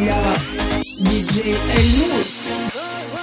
для вас диджей Эльнур.